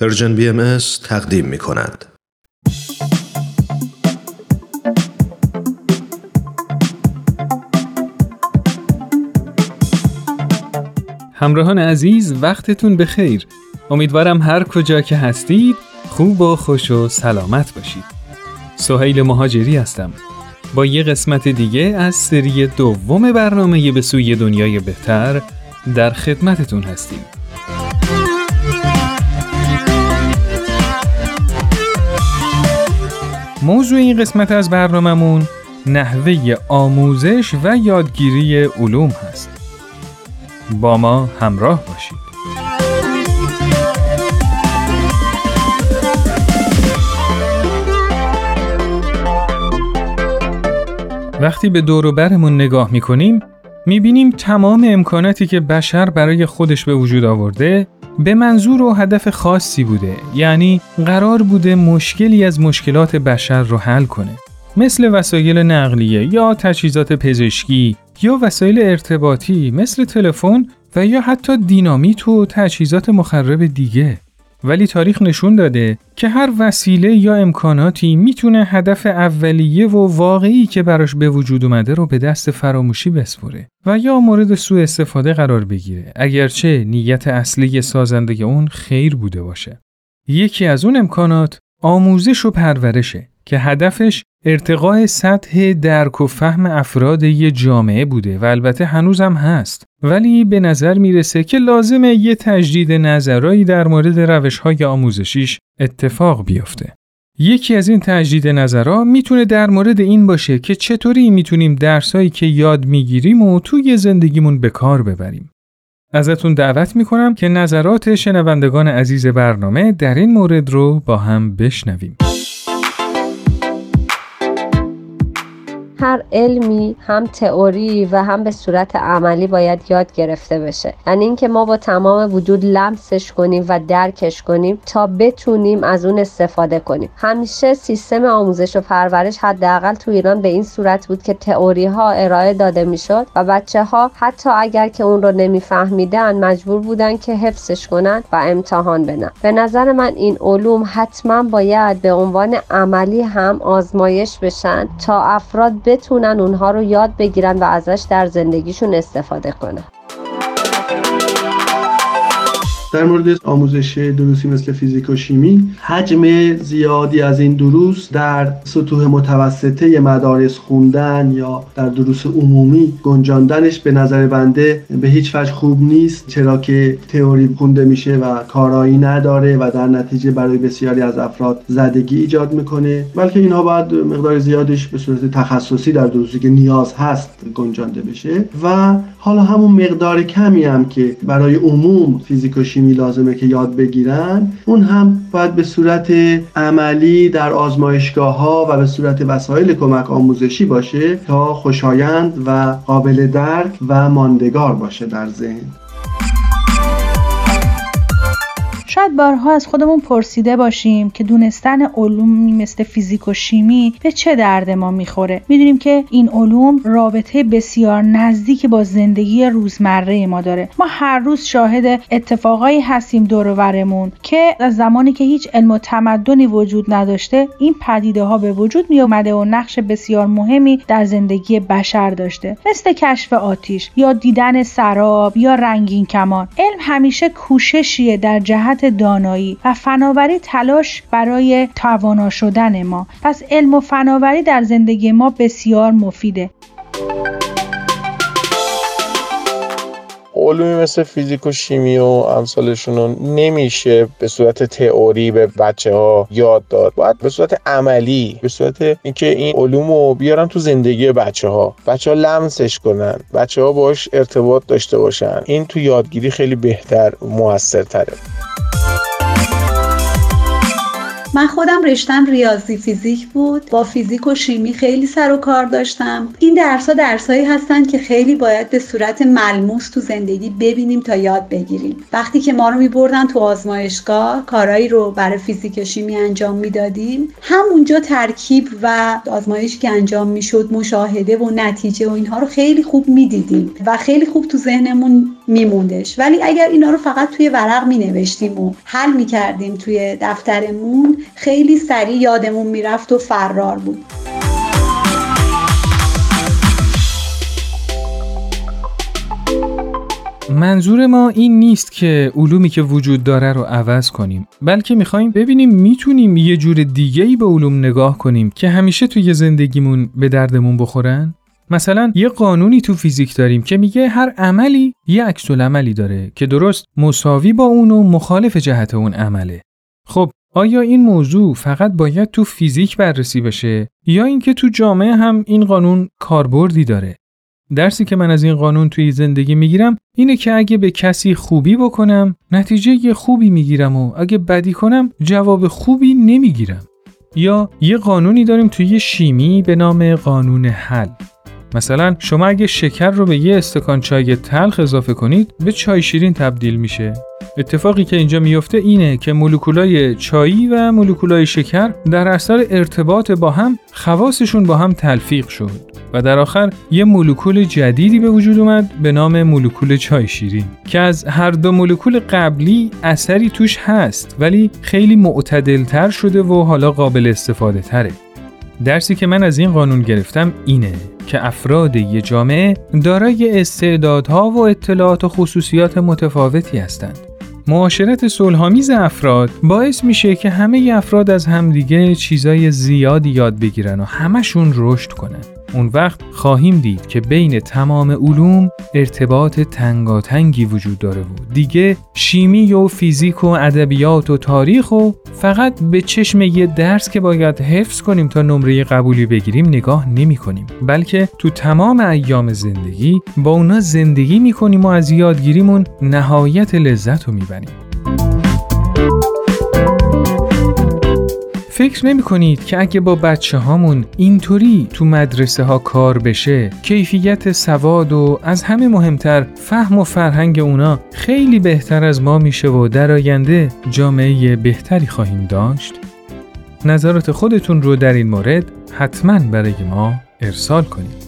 پرژن بی ام تقدیم می کند. همراهان عزیز وقتتون بخیر. امیدوارم هر کجا که هستید خوب و خوش و سلامت باشید. سهیل مهاجری هستم. با یه قسمت دیگه از سری دوم برنامه به سوی دنیای بهتر در خدمتتون هستیم. موضوع این قسمت از برنامهمون نحوه آموزش و یادگیری علوم هست. با ما همراه باشید. وقتی به دور و برمون نگاه می‌کنیم می‌بینیم تمام امکاناتی که بشر برای خودش به وجود آورده به منظور و هدف خاصی بوده. یعنی قرار بوده مشکلی از مشکلات بشر رو حل کنه. مثل وسایل نقلیه یا تجهیزات پزشکی یا وسایل ارتباطی مثل تلفن و یا حتی دینامیت و تجهیزات مخرب دیگه. ولی تاریخ نشون داده که هر وسیله یا امکاناتی می‌تونه هدف اولیه و واقعی که براش به وجود اومده رو به دست فراموشی بسپره و یا مورد سوء استفاده قرار بگیره اگرچه نیت اصلی سازنده اون خیر بوده باشه. یکی از اون امکانات آموزش و پرورشه که هدفش ارتقاء سطح درک و فهم افراد یه جامعه بوده و البته هنوزم هست ولی به نظر می‌رسه که لازمه یه تجدید نظرایی در مورد روش های آموزشیش اتفاق بیفته. یکی از این تجدید نظرها می‌تونه در مورد این باشه که چطوری می‌تونیم درسایی که یاد می‌گیریم و توی زندگیمون به کار ببریم. ازتون دعوت می‌کنم که نظرات شنوندگان عزیز برنامه در این مورد رو با هم بشنویم. هر علمی هم تئوری و هم به صورت عملی باید یاد گرفته بشه. یعنی اینکه ما با تمام وجود لمسش کنیم و درکش کنیم تا بتونیم از اون استفاده کنیم. همیشه سیستم آموزش و پرورش حداقل تو ایران به این صورت بود که تئوری ها ارائه داده می‌شد و بچه ها حتی اگر که اون رو نمیفهمیدن مجبور بودن که حفظش کنن و امتحان بدن. به نظر من این علوم حتما باید به عنوان عملی هم آزمایش بشن تا افراد بتونن اونها رو یاد بگیرن و ازش در زندگیشون استفاده کنن. در مورد آموزش دروسی مثل فیزیک و شیمی حجم زیادی از این دروس در سطوح متوسطه مدارس خوندن یا در دروس عمومی گنجاندنش به نظر بنده به هیچ وجه خوب نیست چرا که تئوری خونده میشه و کارایی نداره و در نتیجه برای بسیاری از افراد زدگی ایجاد می‌کنه. بلکه اینها باید مقدار زیادش به صورت تخصصی در دروسی که نیاز هست گنجانده بشه و حالا همون مقدار کمی هم که برای عموم فیزیک و شیمی لازمه که یاد بگیرن اون هم باید به صورت عملی در آزمایشگاه ها و به صورت وسایل کمک آموزشی باشه تا خوشایند و قابل درک و ماندگار باشه در ذهن. شاید بارها از خودمون پرسیده باشیم که دونستن علومی مثل فیزیک و شیمی به چه درد ما می‌خوره. می‌دونیم که این علوم رابطه بسیار نزدیکی با زندگی روزمره ما داره. ما هر روز شاهد اتفاقایی هستیم دور که از زمانی که هیچ علم و تمدنی وجود نداشته این پدیده ها به وجود می اومده و نقش بسیار مهمی در زندگی بشر داشته. مثل کشف آتیش یا دیدن سراب یا رنگین کمان. علم همیشه کوششیه در جهت دانایی و فناوری تلاش برای توانا شدن ما. پس علم و فناوری در زندگی ما بسیار مفیده. علومی مثل فیزیک و شیمی و امثالشون رو نمیشه به صورت تئوری به بچه ها یاد داد. باید به صورت عملی به صورت اینکه این علوم رو بیارن تو زندگی بچه ها بچه ها لمسش کنن. بچه ها باش ارتباط داشته باشن. این تو یادگیری خیلی بهتر موثرتره. من خودم رشتم ریاضی فیزیک بود. با فیزیک و شیمی خیلی سر و کار داشتم. این درس ها درس هایی هستن که خیلی باید به صورت ملموس تو زندگی ببینیم تا یاد بگیریم. وقتی که ما رو میبردن تو آزمایشگاه کارایی رو برای فیزیک و شیمی انجام می‌دادیم. همونجا ترکیب و آزمایشی که انجام می‌شد مشاهده و نتیجه و اینها رو خیلی خوب می‌دیدیم. و خیلی خوب تو ذهنمون میموندش. ولی اگر اینا رو فقط توی ورق می نوشتیم و حل می کردیم توی دفترمون خیلی سریع یادمون می‌رفت و فرار بود. منظور ما این نیست که علومی که وجود داره رو عوض کنیم بلکه می‌خوایم ببینیم می‌تونیم یه جور دیگه ای به علوم نگاه کنیم که همیشه توی زندگیمون به دردمون بخورن؟ مثلا یه قانونی تو فیزیک داریم که میگه هر عملی یه عکس عملی داره که درست مساوی با اون و مخالف جهت اون عمله. خب آیا این موضوع فقط باید تو فیزیک بررسی بشه یا اینکه تو جامعه هم این قانون کاربردی داره؟ درسی که من از این قانون توی زندگی می‌گیرم اینه که اگه به کسی خوبی بکنم نتیجه خوبی می‌گیرم و اگه بدی کنم جواب خوبی نمی‌گیرم. یا یه قانونی داریم توی شیمی به نام قانون حل. مثلا شما اگه شکر رو به یه استکان چای تلخ اضافه کنید به چای شیرین تبدیل میشه. اتفاقی که اینجا میفته اینه که مولکولای چایی و مولکولای شکر در اثر ارتباط با هم خواصشون با هم تلفیق شد و در آخر یه مولکول جدیدی به وجود اومد به نام مولکول چای شیرین که از هر دو مولکول قبلی اثری توش هست ولی خیلی معتدلتر شده و حالا قابل استفاده تره. درسی که من از این قانون گرفتم اینه. که افراد یه جامعه دارای استعدادها و اطلاعات و خصوصیات متفاوتی هستند. معاشرت صلحآمیز افراد باعث میشه که همه افراد از همدیگه چیزای زیادی یاد بگیرن و همشون رشد کنن. اون وقت خواهیم دید که بین تمام علوم ارتباط تنگاتنگی وجود داره و دیگه شیمی و فیزیک و ادبیات و تاریخ و فقط به چشم یه درس که باید حفظ کنیم تا نمره قبولی بگیریم نگاه نمی کنیم. بلکه تو تمام ایام زندگی با اونا زندگی می کنیم و از یادگیریمون نهایت لذت رو می‌بریم فکر نمی کنید که اگه با بچه هامون اینطوری تو مدرسه ها کار بشه کیفیت سواد و از همه مهمتر فهم و فرهنگ اونا خیلی بهتر از ما میشه و در آینده جامعه بهتری خواهیم داشت؟ نظرات خودتون رو در این مورد حتما برای ما ارسال کنید.